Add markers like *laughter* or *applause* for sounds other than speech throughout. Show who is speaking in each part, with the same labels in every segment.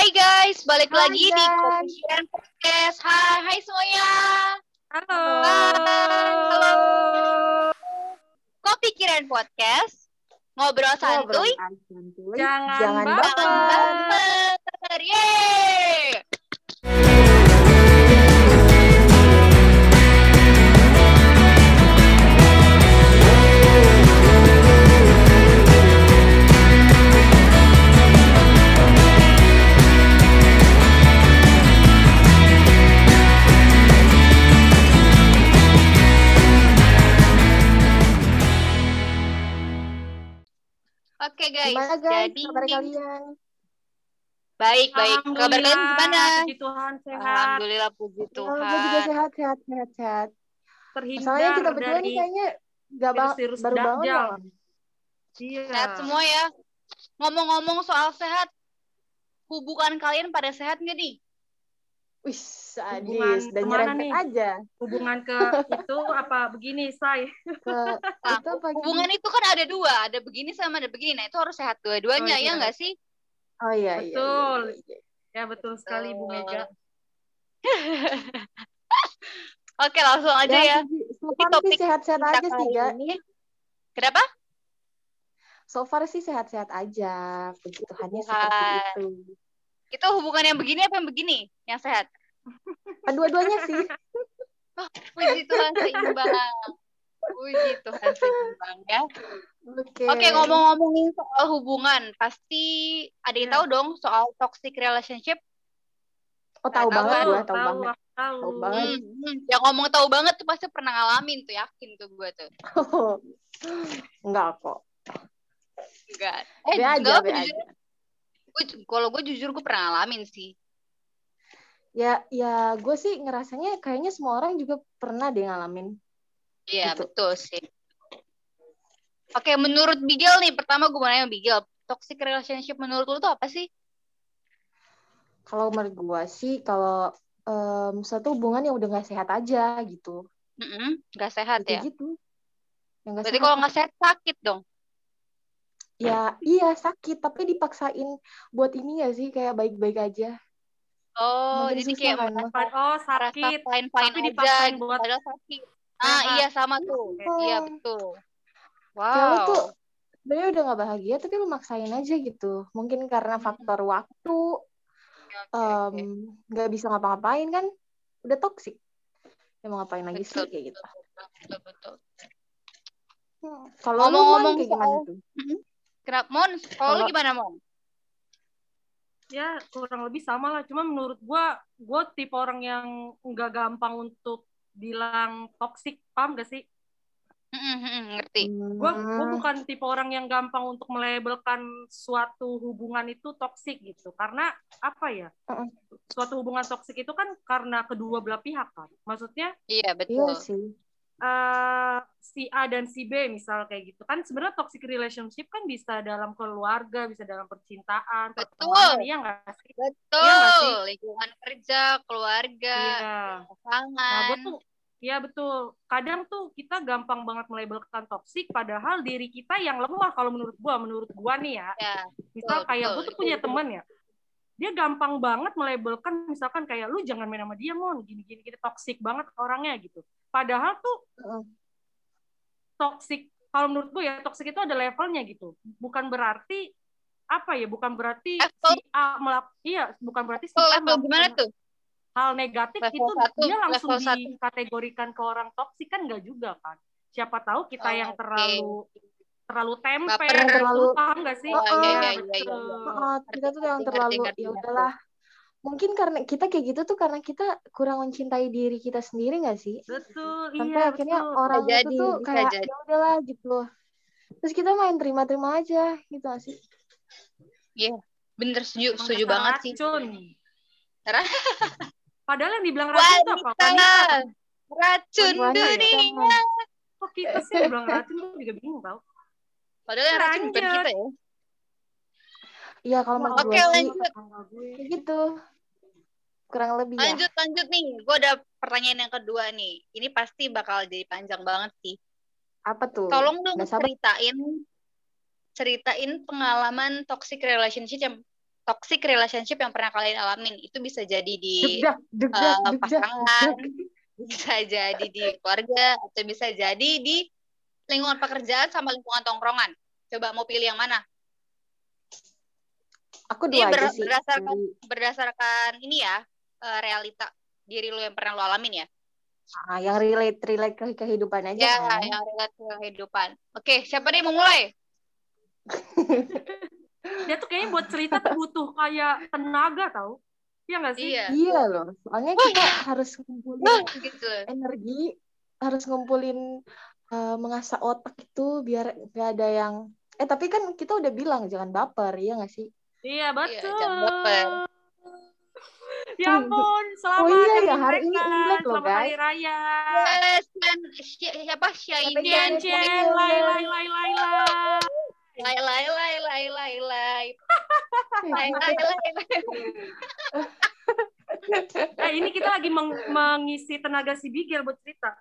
Speaker 1: Hai guys, balik
Speaker 2: Hai
Speaker 1: lagi di
Speaker 2: guys.
Speaker 1: Kopian Podcast. Hai, hai semuanya.
Speaker 3: Halo.
Speaker 1: Halo. Kopi Kiran Podcast. Ngobrol santuy,
Speaker 2: santuy.
Speaker 3: Jangan
Speaker 2: Jangan
Speaker 3: baper.
Speaker 1: jangan
Speaker 2: baper.
Speaker 1: Yeay. Guys,
Speaker 2: Gimana guys
Speaker 1: jadi
Speaker 2: kabar kalian?
Speaker 1: baik baik. Kabar kalian
Speaker 3: Alhamdulillah,
Speaker 1: gimana?
Speaker 3: Puji Tuhan sehat.
Speaker 1: Alhamdulillah puji
Speaker 2: Ya, gue juga
Speaker 1: Tuhan.
Speaker 2: sehat, sehat, sehat, sehat.
Speaker 3: Terhindar
Speaker 2: Soalnya kita berdua
Speaker 3: dari
Speaker 2: nih kayaknya gak bang
Speaker 3: virus-virus
Speaker 2: baru bangun
Speaker 3: dajjal.
Speaker 2: loh.
Speaker 3: Iya.
Speaker 1: Sehat semua ya. Ngomong-ngomong soal sehat, hubungan kalian pada sehat nggak nih?
Speaker 2: Wih,
Speaker 3: Hubungan
Speaker 2: sadis dan
Speaker 3: ke mana
Speaker 2: nyerempet
Speaker 3: nih?
Speaker 2: aja
Speaker 3: Hubungan ke *laughs* itu apa begini, Say?
Speaker 2: ke
Speaker 1: Nah, *laughs*
Speaker 2: itu
Speaker 1: hubungan itu kan ada dua, ada begini sama ada begini. Nah itu harus sehat dua-duanya,
Speaker 3: Oh, iya.
Speaker 1: ya nggak sih?
Speaker 2: Oh iya, iya, iya,
Speaker 3: Betul.
Speaker 2: iya, iya.
Speaker 3: Ya betul sekali Bu Mega. *laughs*
Speaker 1: Oke langsung aja ya.
Speaker 2: So
Speaker 1: Ini
Speaker 2: far
Speaker 1: topik
Speaker 2: sih sehat-sehat aja sih, Ga.
Speaker 1: ini. Kenapa?
Speaker 2: So far sih sehat-sehat aja. Puji Tuhannya
Speaker 1: Tuhan.
Speaker 2: seperti itu.
Speaker 1: Itu hubungan yang begini apa yang begini? Yang sehat?
Speaker 2: Dua-duanya sih.
Speaker 1: Puji Tuhan seimbang. Puji Tuhan seimbang ya.
Speaker 2: Oke.
Speaker 1: Oke ngomong-ngomongin soal hubungan, pasti ada yang
Speaker 3: Ya.
Speaker 1: tahu dong soal toxic relationship.
Speaker 2: Oh, tahu
Speaker 1: Tahu,
Speaker 2: banget
Speaker 1: tahu,
Speaker 2: gue, tahu banget.
Speaker 3: aku tahu.
Speaker 2: Tahu banget.
Speaker 1: Hmm, hmm. Yang ngomong tahu banget tuh pasti pernah ngalamin tuh yakin tuh gue tuh. *laughs*
Speaker 2: Enggak kok.
Speaker 1: Enggak. Eh,
Speaker 2: Be aja,
Speaker 1: enggak,
Speaker 2: be
Speaker 1: gue jujur.
Speaker 2: aja.
Speaker 1: Gue, kalau gue jujur gue pernah ngalamin sih.
Speaker 2: Ya, ya gue sih ngerasanya kayaknya semua orang juga pernah deh ngalamin.
Speaker 1: Iya,
Speaker 2: Gitu.
Speaker 1: betul sih. Oke, menurut Bigel nih, pertama gue mau nanya Bigel, toxic relationship menurut lu tuh apa sih?
Speaker 2: Kalau menurut gue sih, kalau em, suatu hubungan yang udah nggak sehat aja gitu.
Speaker 1: Mm-mm, Gak sehat
Speaker 2: Gitu
Speaker 1: ya?
Speaker 2: gitu. Yang nggak
Speaker 1: Berarti
Speaker 2: sehat.
Speaker 1: kalau nggak sehat sakit dong.
Speaker 2: Ya, iya sakit, tapi dipaksain buat ini gak sih kayak baik-baik aja.
Speaker 1: Oh,
Speaker 2: Makin
Speaker 1: jadi kayak
Speaker 2: kan,
Speaker 1: merasa,
Speaker 3: Oh, sakit.
Speaker 1: fine-fine
Speaker 3: tapi
Speaker 1: aja
Speaker 3: dipaksain
Speaker 1: gitu,
Speaker 3: buat
Speaker 1: padahal sakit. Ah,
Speaker 3: sehat.
Speaker 1: iya sama tuh.
Speaker 2: Hmm.
Speaker 1: Iya, betul. Wow.
Speaker 2: tuh sebenarnya udah nggak bahagia, tapi lu maksain aja gitu. Mungkin karena faktor waktu,
Speaker 1: oke, oke.
Speaker 2: em, nggak bisa ngapa-ngapain kan, udah toksik. Ya mau ngapain lagi
Speaker 1: Betul,
Speaker 2: sih kayak gitu.
Speaker 1: betul, betul, betul.
Speaker 2: Hmm. Kalau
Speaker 1: Ngomong-ngomong
Speaker 2: kayak gimana tuh?
Speaker 1: Kenapa, Mon? Kalau lu
Speaker 2: Kalau-
Speaker 1: gimana, Mon?
Speaker 3: Ya kurang lebih sama lah. Cuma menurut gua, gua tipe orang yang nggak gampang untuk bilang toksik. Paham gak sih?
Speaker 1: Ngerti.
Speaker 3: Gua, gua
Speaker 2: Hmm.
Speaker 3: bukan tipe orang yang gampang untuk melabelkan suatu hubungan itu toksik gitu. Karena apa ya? Suatu hubungan toksik itu kan karena kedua belah pihak kan. Maksudnya
Speaker 1: Iya,
Speaker 2: Iya
Speaker 1: betul.
Speaker 2: sih.
Speaker 3: Eh, si A dan si B misal kayak gitu kan sebenarnya toxic relationship kan bisa dalam keluarga, bisa dalam percintaan,
Speaker 1: Betul.
Speaker 3: iya nggak sih? Iya
Speaker 1: Betul.
Speaker 3: sih?
Speaker 1: Lingkungan kerja, keluarga,
Speaker 3: Iya. Nah,
Speaker 1: pasangan.
Speaker 3: gue tuh Iya betul. Kadang tuh kita gampang banget melabelkan toksik, padahal diri kita yang lemah kalau menurut gua, menurut gua nih ya.
Speaker 1: Ya,
Speaker 3: Misal
Speaker 1: Betul,
Speaker 3: kayak
Speaker 1: betul.
Speaker 3: gue tuh punya
Speaker 1: betul.
Speaker 3: teman ya, dia gampang banget melabelkan, misalkan kayak lu jangan main sama dia mon, gini-gini, gini toksik banget orangnya gitu. Padahal tuh toksik, kalau menurut gue ya toksik itu ada levelnya gitu. Bukan berarti apa ya? Bukan berarti
Speaker 1: Level?
Speaker 3: si A melak, iya, bukan berarti si A
Speaker 1: level gimana tuh?
Speaker 3: hal negatif
Speaker 1: Level
Speaker 3: itu
Speaker 1: satu,
Speaker 3: dia langsung
Speaker 1: level satu.
Speaker 3: dikategorikan ke orang toksik kan nggak juga kan siapa tahu kita
Speaker 1: Oh,
Speaker 3: yang terlalu terlalu tempe
Speaker 1: Baper.
Speaker 2: Yang terlalu-
Speaker 3: Lu paham nggak sih
Speaker 1: Oh, iya, iya, iya,
Speaker 3: betul.
Speaker 1: iya.
Speaker 2: Oh, kita tuh yang terlalu ya udahlah. Mungkin karena kita kayak gitu tuh karena kita kurang mencintai diri kita sendiri nggak sih?
Speaker 3: betul
Speaker 2: Sampai
Speaker 3: iya
Speaker 2: akhirnya
Speaker 3: betul
Speaker 2: orang
Speaker 1: Bisa
Speaker 2: itu
Speaker 1: jadi,
Speaker 2: tuh kayak
Speaker 1: jadi.
Speaker 2: ya udahlah gitu. Terus kita main terima-terima aja gitu nggak sih?
Speaker 1: Iya, bener setuju,
Speaker 3: Emang
Speaker 1: setuju banget sih.
Speaker 3: racun
Speaker 1: Ra-
Speaker 3: padahal yang dibilang racun itu apa
Speaker 1: racun
Speaker 2: Wanita.
Speaker 1: dunia.
Speaker 3: kok kita sih yang bilang racun juga bingung tau
Speaker 1: Padahal yang racun bukan kita ya.
Speaker 2: Iya kalau menurut
Speaker 1: Oke,
Speaker 2: gue sih
Speaker 1: lanjut.
Speaker 2: Kayak gitu. Kurang lebih ya.
Speaker 1: Lanjut, lanjut nih. Gue ada pertanyaan yang kedua nih. Ini pasti bakal jadi panjang banget sih.
Speaker 2: Apa tuh?
Speaker 1: Tolong dong ceritain ceritain pengalaman toxic relationship yang toxic relationship yang pernah kalian alamin. Itu bisa jadi di
Speaker 2: degdak,
Speaker 1: pasangan, bisa jadi di keluarga, atau bisa jadi di lingkungan pekerjaan sama lingkungan tongkrongan. Coba mau pilih yang mana?
Speaker 2: Aku
Speaker 1: Ini
Speaker 2: dua aja
Speaker 1: ber-
Speaker 2: sih.
Speaker 1: berdasarkan berdasarkan ini ya eh, realita diri lu yang pernah lu alamin ya.
Speaker 2: ah, yang relate relate ke kehidupan aja
Speaker 1: Ya,
Speaker 2: kan.
Speaker 1: yang relate ke kehidupan. Oke, siapa nih mau mulai? *laughs*
Speaker 3: Dia tuh kayaknya buat cerita tuh butuh kayak tenaga tau. Iya nggak sih?
Speaker 1: Iya.
Speaker 2: Iya loh. Soalnya kita harus ngumpulin
Speaker 1: Gitu.
Speaker 2: energi, harus ngumpulin eh, mengasah otak itu biar nggak ada yang eh tapi kan kita udah bilang jangan baper, iya nggak sih?
Speaker 3: Iya betul.
Speaker 1: jangan baper.
Speaker 3: Ya ampun, selamat
Speaker 2: Oh iya ya,
Speaker 3: Imlek,
Speaker 2: hari ini. Imlek loh,
Speaker 3: Selamat
Speaker 2: guys.
Speaker 3: Hari Raya.
Speaker 1: Yes, dan si- siapa Syaini?
Speaker 3: Cian cian, lai lai lai lai lai.
Speaker 1: Lai lai lai lai lai lai. *laughs* Lai lai lai. *laughs*
Speaker 3: Eh ini kita lagi meng- mengisi tenaga si Bigel buat cerita.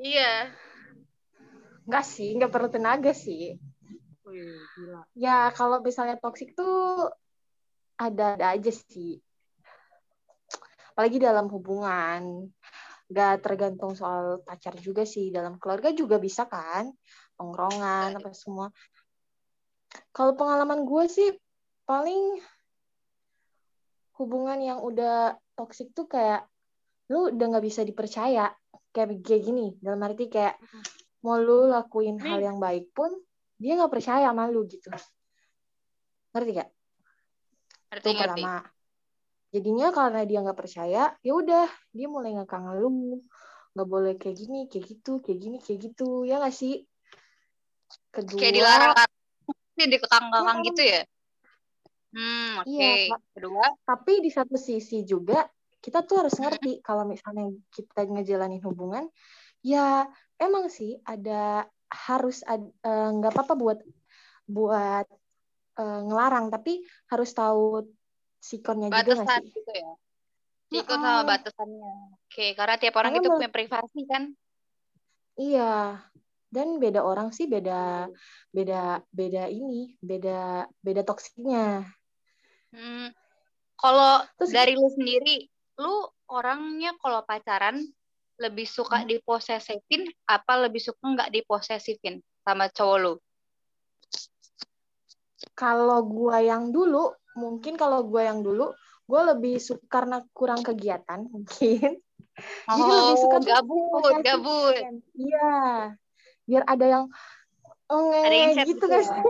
Speaker 1: Iya.
Speaker 2: Nggak sih, nggak perlu tenaga sih.
Speaker 3: Wih, gila.
Speaker 2: Ya kalau misalnya toksik tuh ada-ada aja sih. Apalagi dalam hubungan. Gak tergantung soal pacar juga sih. Dalam keluarga juga bisa kan. Pengrongan, apa semua. Kalau pengalaman gue sih paling hubungan yang udah toksik tuh kayak lu udah nggak bisa dipercaya. Kayak kayak gini. Dalam arti kayak mau lu lakuin hal yang baik pun dia nggak percaya sama lu gitu. Ngerti gak?
Speaker 1: Ngerti ngerti.
Speaker 2: Jadinya karena dia nggak percaya, ya udah dia mulai ngekang lu, nggak boleh kayak gini, kayak gitu, kayak gini, kayak gitu, ya nggak sih? Kedua,
Speaker 1: Kayak dilarang sih dikekang-kekang
Speaker 2: Iya.
Speaker 1: gitu ya. Hmm, oke.
Speaker 2: Iya, Kak.
Speaker 1: Kedua,
Speaker 2: tapi di satu sisi juga kita tuh harus ngerti kalau misalnya kita ngejalanin hubungan, ya emang sih ada harus eh, nggak apa-apa buat buat eh, ngelarang, tapi harus tahu sikonnya juga nggak
Speaker 1: batasan gitu ya. Ikut
Speaker 2: Mm-mm.
Speaker 1: sama batasannya. Oke, karena tiap orang
Speaker 2: Karena
Speaker 1: itu punya privasi kan.
Speaker 2: Iya, dan beda orang sih beda beda beda ini, beda beda toksiknya.
Speaker 1: Hmm. Kalau
Speaker 2: Terus
Speaker 1: dari lu sendiri, lu orangnya kalau pacaran lebih suka
Speaker 2: Hmm.
Speaker 1: diposesifin apa lebih suka nggak diposesifin sama cowok lu?
Speaker 2: kalau gua yang dulu, mungkin kalau gua yang dulu, gua lebih suka karena kurang kegiatan *laughs* mungkin. Jadi lebih suka
Speaker 1: Oh, gabut, gabut.
Speaker 2: Iya, biar ada yang
Speaker 1: Ada yang chat
Speaker 2: gitu
Speaker 1: gitu
Speaker 2: guys.
Speaker 1: ya.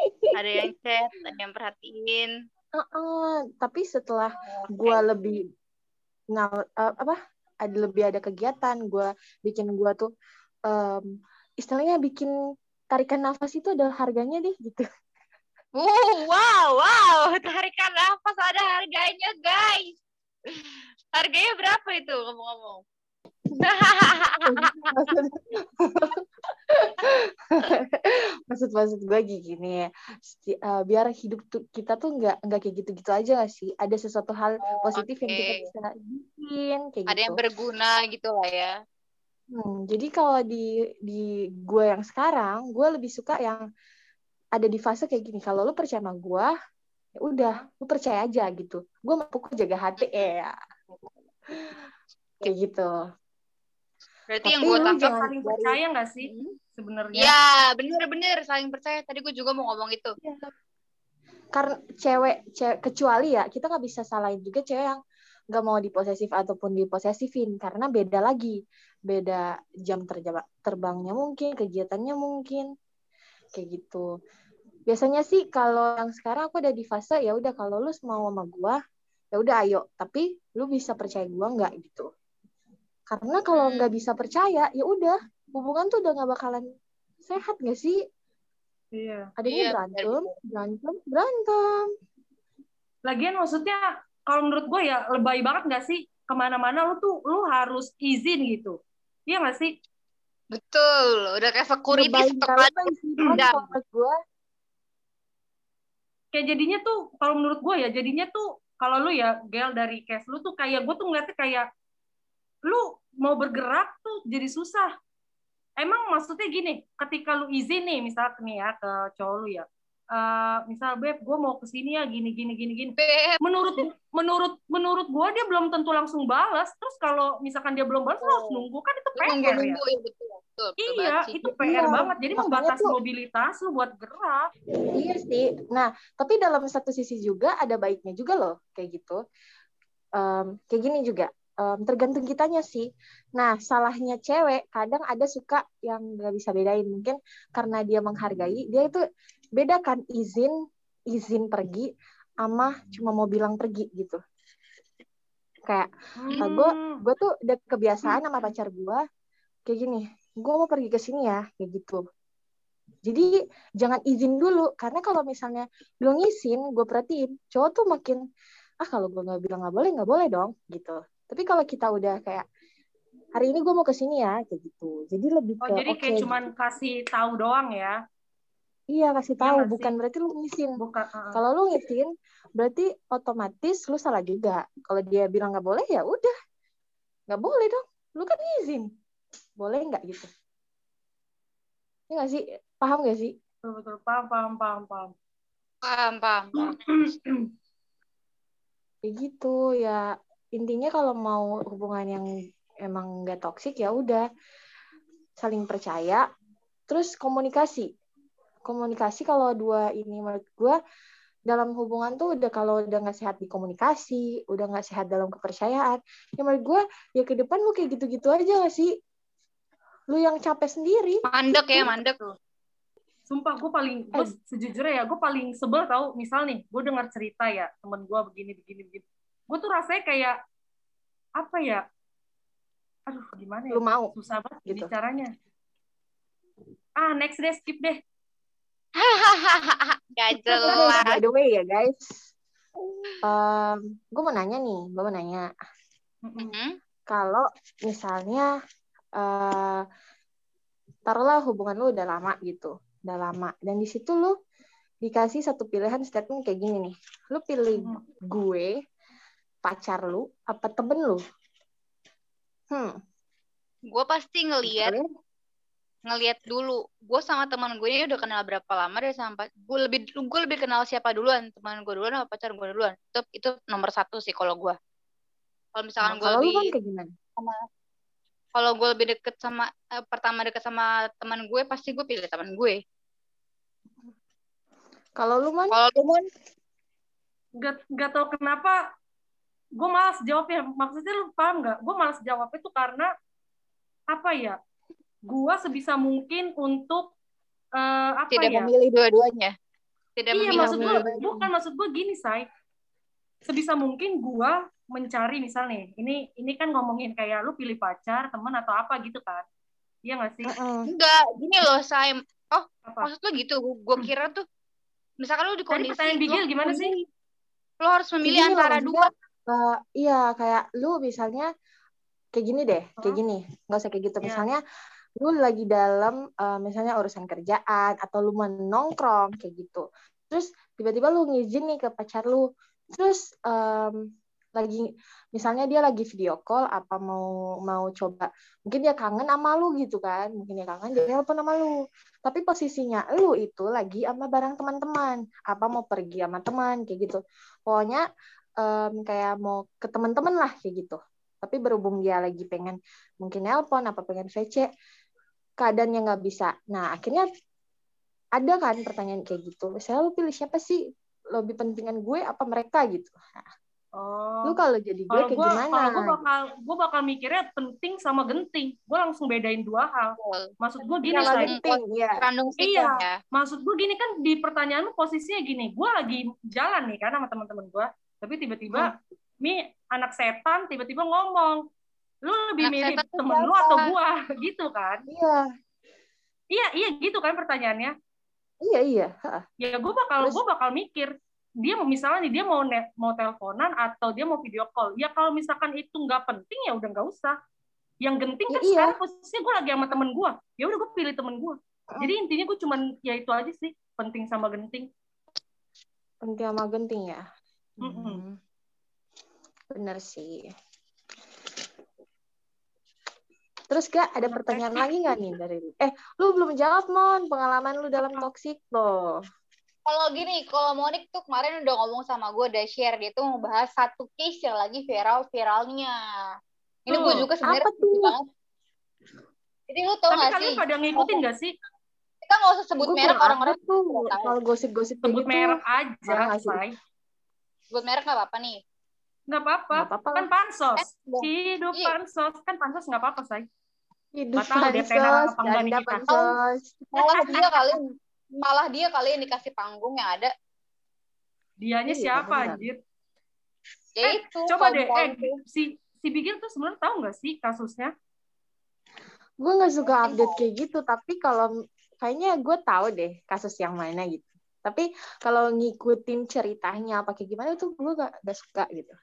Speaker 1: *laughs* Ada yang chat, ada yang perhatiin.
Speaker 2: Tapi setelah gua lebih ngal eh, apa? Ada lebih ada kegiatan, gua bikin gua tuh em, istilahnya bikin tarikan nafas itu adalah harganya deh gitu.
Speaker 1: Wow, wow, wow, tarikan nafas ada harganya, guys. Harganya berapa itu ngomong-ngomong? *laughs*
Speaker 2: maksud maksud gue gini ya biar hidup tuh kita tuh nggak nggak kayak gitu-gitu aja gak sih ada sesuatu hal
Speaker 1: Oh,
Speaker 2: positif yang kita bisa bikin kayak
Speaker 1: Ada yang
Speaker 2: gitu
Speaker 1: berguna gitu lah ya.
Speaker 2: Hmm, jadi kalau di di gue yang sekarang gue lebih suka yang ada di fase kayak gini kalau lu percaya sama gue ya udah lu percaya aja gitu gue mampu jaga hati ya *laughs* kayak gitu
Speaker 1: Berarti
Speaker 2: Tapi
Speaker 1: yang gue tangkap
Speaker 3: Saling
Speaker 2: dari-
Speaker 3: percaya nggak sih
Speaker 1: Hmm.
Speaker 3: sebenarnya?
Speaker 1: Ya, bener-bener saling percaya. Tadi gue juga mau ngomong itu.
Speaker 2: karena cewek, cewek kecuali ya kita nggak bisa salahin juga cewek yang nggak mau diposesif ataupun diposesifin karena beda lagi beda jam terjaba- terbangnya mungkin kegiatannya mungkin kayak gitu biasanya sih kalau yang sekarang aku udah di fase ya udah kalau lu mau sama gua ya udah ayo tapi lu bisa percaya gua nggak gitu karena kalau
Speaker 1: Hmm.
Speaker 2: nggak bisa percaya ya udah hubungan tuh udah nggak bakalan sehat nggak sih
Speaker 3: Iya.
Speaker 2: adanya
Speaker 1: Iya,
Speaker 2: berantem berantem berantem
Speaker 3: Lagian maksudnya kalau menurut gue ya lebay banget nggak sih ke mana-mana lu tuh lu harus izin gitu. Iya nggak sih?
Speaker 1: Betul. Udah kayak security
Speaker 2: Lebay nggak
Speaker 1: aja.
Speaker 2: lebay sih,
Speaker 1: Dendam.
Speaker 2: kalau menurut gua.
Speaker 3: Kayak jadinya tuh kalau menurut gue ya jadinya tuh kalau lu ya gel dari case lu tuh kayak gue tuh ngeliatnya kayak lu mau bergerak tuh jadi susah. Emang maksudnya gini, ketika lu izin nih misalnya nih ya ke cowok lu ya, eh, misal beb gue mau ke sini ya gini gini gini gini
Speaker 1: Beb,
Speaker 3: menurut menurut menurut gue dia belum tentu langsung balas terus kalau misalkan dia belum balas lo harus
Speaker 2: Oh.
Speaker 3: nunggu kan itu PR ya
Speaker 1: nunggu-nunggu ya betul. Betul, betul
Speaker 3: iya
Speaker 1: banget sih.
Speaker 3: itu PR
Speaker 2: Iya,
Speaker 3: banget jadi
Speaker 2: makanya
Speaker 3: membatasi
Speaker 2: tuh-
Speaker 3: mobilitas lu buat gerak
Speaker 2: Iya sih. Nah, tapi dalam satu sisi juga ada baiknya juga loh, kayak gitu. Em, kayak gini juga. Em, tergantung kitanya sih. Nah, salahnya cewek kadang ada suka yang nggak bisa bedain. Mungkin karena dia menghargai, dia itu bedakan izin izin pergi sama cuma mau bilang pergi gitu. Kayak
Speaker 3: Hmm.
Speaker 2: gua- gue tuh udah kebiasaan sama pacar gue kayak gini. Gue mau pergi ke sini ya, kayak gitu. Jadi jangan izin dulu karena kalau misalnya belum izin, gue perhatiin cowok tuh makin ah kalau gue nggak bilang nggak boleh nggak boleh dong gitu. Tapi kalau kita udah kayak hari ini gue mau ke sini ya kayak gitu. Jadi lebih
Speaker 3: oh
Speaker 2: ke
Speaker 3: jadi
Speaker 2: oke
Speaker 3: kayak cuman kasih tahu doang ya
Speaker 2: iya kasih
Speaker 3: Iya
Speaker 2: tahu
Speaker 3: sih?
Speaker 2: bukan berarti lu ngizin.
Speaker 3: bukan uh,
Speaker 2: Kalau lu ngizin berarti otomatis lu salah juga. Kalau dia bilang nggak boleh ya udah nggak boleh dong. Lu kan izin. Boleh nggak gitu? Ini nggak sih? Paham nggak sih?
Speaker 3: betul betul paham paham paham paham
Speaker 1: Paham, paham, paham.
Speaker 2: kayak gitu ya intinya kalau mau hubungan yang emang nggak toksik ya udah. Saling percaya terus komunikasi. Komunikasi kalau dua ini menurut gue dalam hubungan tuh udah kalau udah nggak sehat di komunikasi udah nggak sehat dalam kepercayaan ya menurut gue ya ke depan lu kayak gitu-gitu aja gak sih? Lu yang capek sendiri.
Speaker 1: Mandek ya, mandek.
Speaker 3: Sumpah gue paling, gue sejujurnya ya, gue paling sebel tau, misal nih, gue dengar cerita ya, temen gue begini, begini, begini. Gue tuh rasanya kayak, apa ya, aduh gimana ya,
Speaker 2: lu mau
Speaker 3: susah banget
Speaker 2: Gitu.
Speaker 3: bicaranya. Ah, next deh, skip deh. *laughs*
Speaker 1: Gak
Speaker 2: by
Speaker 1: jelas.
Speaker 2: the way ya guys gue mau nanya nih gue mau nanya
Speaker 3: Mm-mm.
Speaker 1: Mhm.
Speaker 2: kalau misalnya eh taruhlah hubungan lu udah lama gitu, udah lama dan di situ lu dikasih satu pilihan statement kayak gini nih. Lu pilih gue pacar lu apa temen lu? Hmm,
Speaker 1: Gue pasti ngeliat
Speaker 2: kalian
Speaker 1: ngeliat dulu. Gue sama teman gue ini udah kenal berapa lama dari sampai gue lebih gue lebih kenal siapa duluan teman gue duluan apa pacar gue duluan. Itu itu nomor satu sih kalau gue kalau misalkan gue
Speaker 2: kalau lu kan
Speaker 1: lebih
Speaker 2: kayak gimana?
Speaker 1: kalau gue lebih deket sama eh, pertama deket sama teman gue pasti gue pilih teman gue.
Speaker 2: Kalau lu man?
Speaker 1: Kalau lu Mon,
Speaker 3: Gak, gak tau kenapa, gue malas jawabnya. Maksudnya lu paham gak? Gue malas jawabnya itu karena, apa ya, gue sebisa mungkin untuk, eh, apa
Speaker 1: tidak
Speaker 3: ya,
Speaker 1: memilih dua-duanya. Tidak
Speaker 3: Iya
Speaker 1: memilih
Speaker 3: maksud gue bukan maksud gue gini say sebisa mungkin gue mencari misal nih ini ini kan ngomongin kayak lu pilih pacar teman atau apa gitu kan? Iya gak sih?
Speaker 1: Enggak gini loh saya
Speaker 3: apa?
Speaker 1: maksud lu gitu. Gue kira tuh misalkan lu di
Speaker 3: Tadi
Speaker 1: kondisi
Speaker 3: pertanyaan Bigil
Speaker 1: lu
Speaker 3: gimana sih?
Speaker 1: lu harus memilih antara dua
Speaker 2: eh, iya kayak lu misalnya kayak gini deh, kayak
Speaker 3: Hah?
Speaker 2: gini, nggak usah kayak gitu.
Speaker 3: Iya.
Speaker 2: Misalnya lu lagi dalam eh, misalnya urusan kerjaan atau lu menongkrong kayak gitu. Terus tiba-tiba lu ngizin nih ke pacar lu. Terus em, lagi misalnya dia lagi video call apa mau mau coba mungkin dia kangen sama lu gitu kan mungkin dia kangen dia telepon sama lu tapi posisinya lu itu lagi sama barang teman-teman apa mau pergi sama teman kayak gitu pokoknya em, kayak mau ke teman-teman lah kayak gitu. Tapi berhubung dia lagi pengen mungkin nelpon apa pengen VC keadaannya nggak bisa. Nah akhirnya ada kan pertanyaan kayak gitu. Misalnya lu pilih siapa sih? Lebih pentingan gue apa mereka gitu. Nah,
Speaker 3: oh.
Speaker 2: Lu kalau jadi gue
Speaker 3: kalau
Speaker 2: kayak
Speaker 3: gue
Speaker 2: gimana?
Speaker 3: kalau gue bakal gue bakal mikirnya penting sama genting. Gue langsung bedain dua hal. Maksud gue gini say
Speaker 2: genting? Ya
Speaker 3: Iya.
Speaker 1: ya.
Speaker 3: Maksud gue gini kan di pertanyaan lu posisinya gini. Gue lagi jalan nih kan sama teman-teman gue tapi tiba-tiba mi anak setan tiba-tiba ngomong lu lebih
Speaker 1: Anak
Speaker 3: mirip temen lu atau gua? *laughs* Gitu kan.
Speaker 2: Iya.
Speaker 3: Iya iya gitu kan pertanyaannya.
Speaker 2: Iya iya Ha.
Speaker 3: ya gue bakal
Speaker 2: Terus?
Speaker 3: gue bakal mikir dia mau misalnya nih dia mau net, mau teleponan atau dia mau video call. Ya kalau misalkan itu nggak penting ya udah nggak usah. Yang genting kan
Speaker 2: Ya, iya.
Speaker 3: sekarang posisinya gue lagi sama temen gue ya udah gue pilih temen gue jadi intinya gue cuman ya itu aja sih penting sama genting.
Speaker 2: Penting sama genting ya
Speaker 3: Mm-mm.
Speaker 2: Hmm. bener sih Terus gak ada pertanyaan lagi nggak nih dari? Eh, lu belum jawab mon pengalaman lu dalam toxic loh.
Speaker 1: Kalau gini, kalau Monik tuh kemarin udah ngomong sama gue, udah share dia tuh mau bahas satu case yang lagi viral-viralnya. Ini gue
Speaker 3: Tuh,
Speaker 1: juga sebenarnya
Speaker 2: apa tuh?
Speaker 1: sedih banget. Jadi lu tau
Speaker 3: Tapi
Speaker 1: gak
Speaker 3: kalian
Speaker 1: sih?
Speaker 3: pada ngikutin gak sih?
Speaker 1: Kita nggak usah sebut merek orang-orang
Speaker 2: tuh kalau gosip-gosip
Speaker 3: Sebut
Speaker 2: gitu.
Speaker 3: merek aja, say.
Speaker 1: Sebut merek gak apa-apa nih.
Speaker 3: Nggak apa-apa.
Speaker 2: Nggak
Speaker 3: Kan pansos.
Speaker 1: Eh.
Speaker 3: Hidup
Speaker 1: Iya.
Speaker 3: pansos. Kan pansos nggak apa-apa, say.
Speaker 2: Hidup
Speaker 3: Nggak
Speaker 2: pansos,
Speaker 3: apa enggak nih
Speaker 2: janda
Speaker 3: kita.
Speaker 2: pansos.
Speaker 1: Malah dia kali malah dia kali yang dikasih panggung yang ada.
Speaker 3: Dianya
Speaker 2: Iya,
Speaker 3: siapa, anjir?
Speaker 1: Ya
Speaker 3: Eh,
Speaker 1: itu.
Speaker 3: Coba deh, eh, si si Bigil tuh sebenarnya tahu nggak sih kasusnya?
Speaker 2: Gue nggak suka update kayak gitu, tapi kalau kayaknya gue tahu deh kasus yang mana gitu. Tapi kalau ngikutin ceritanya apa kayak gimana itu gue gak, gak suka gitu.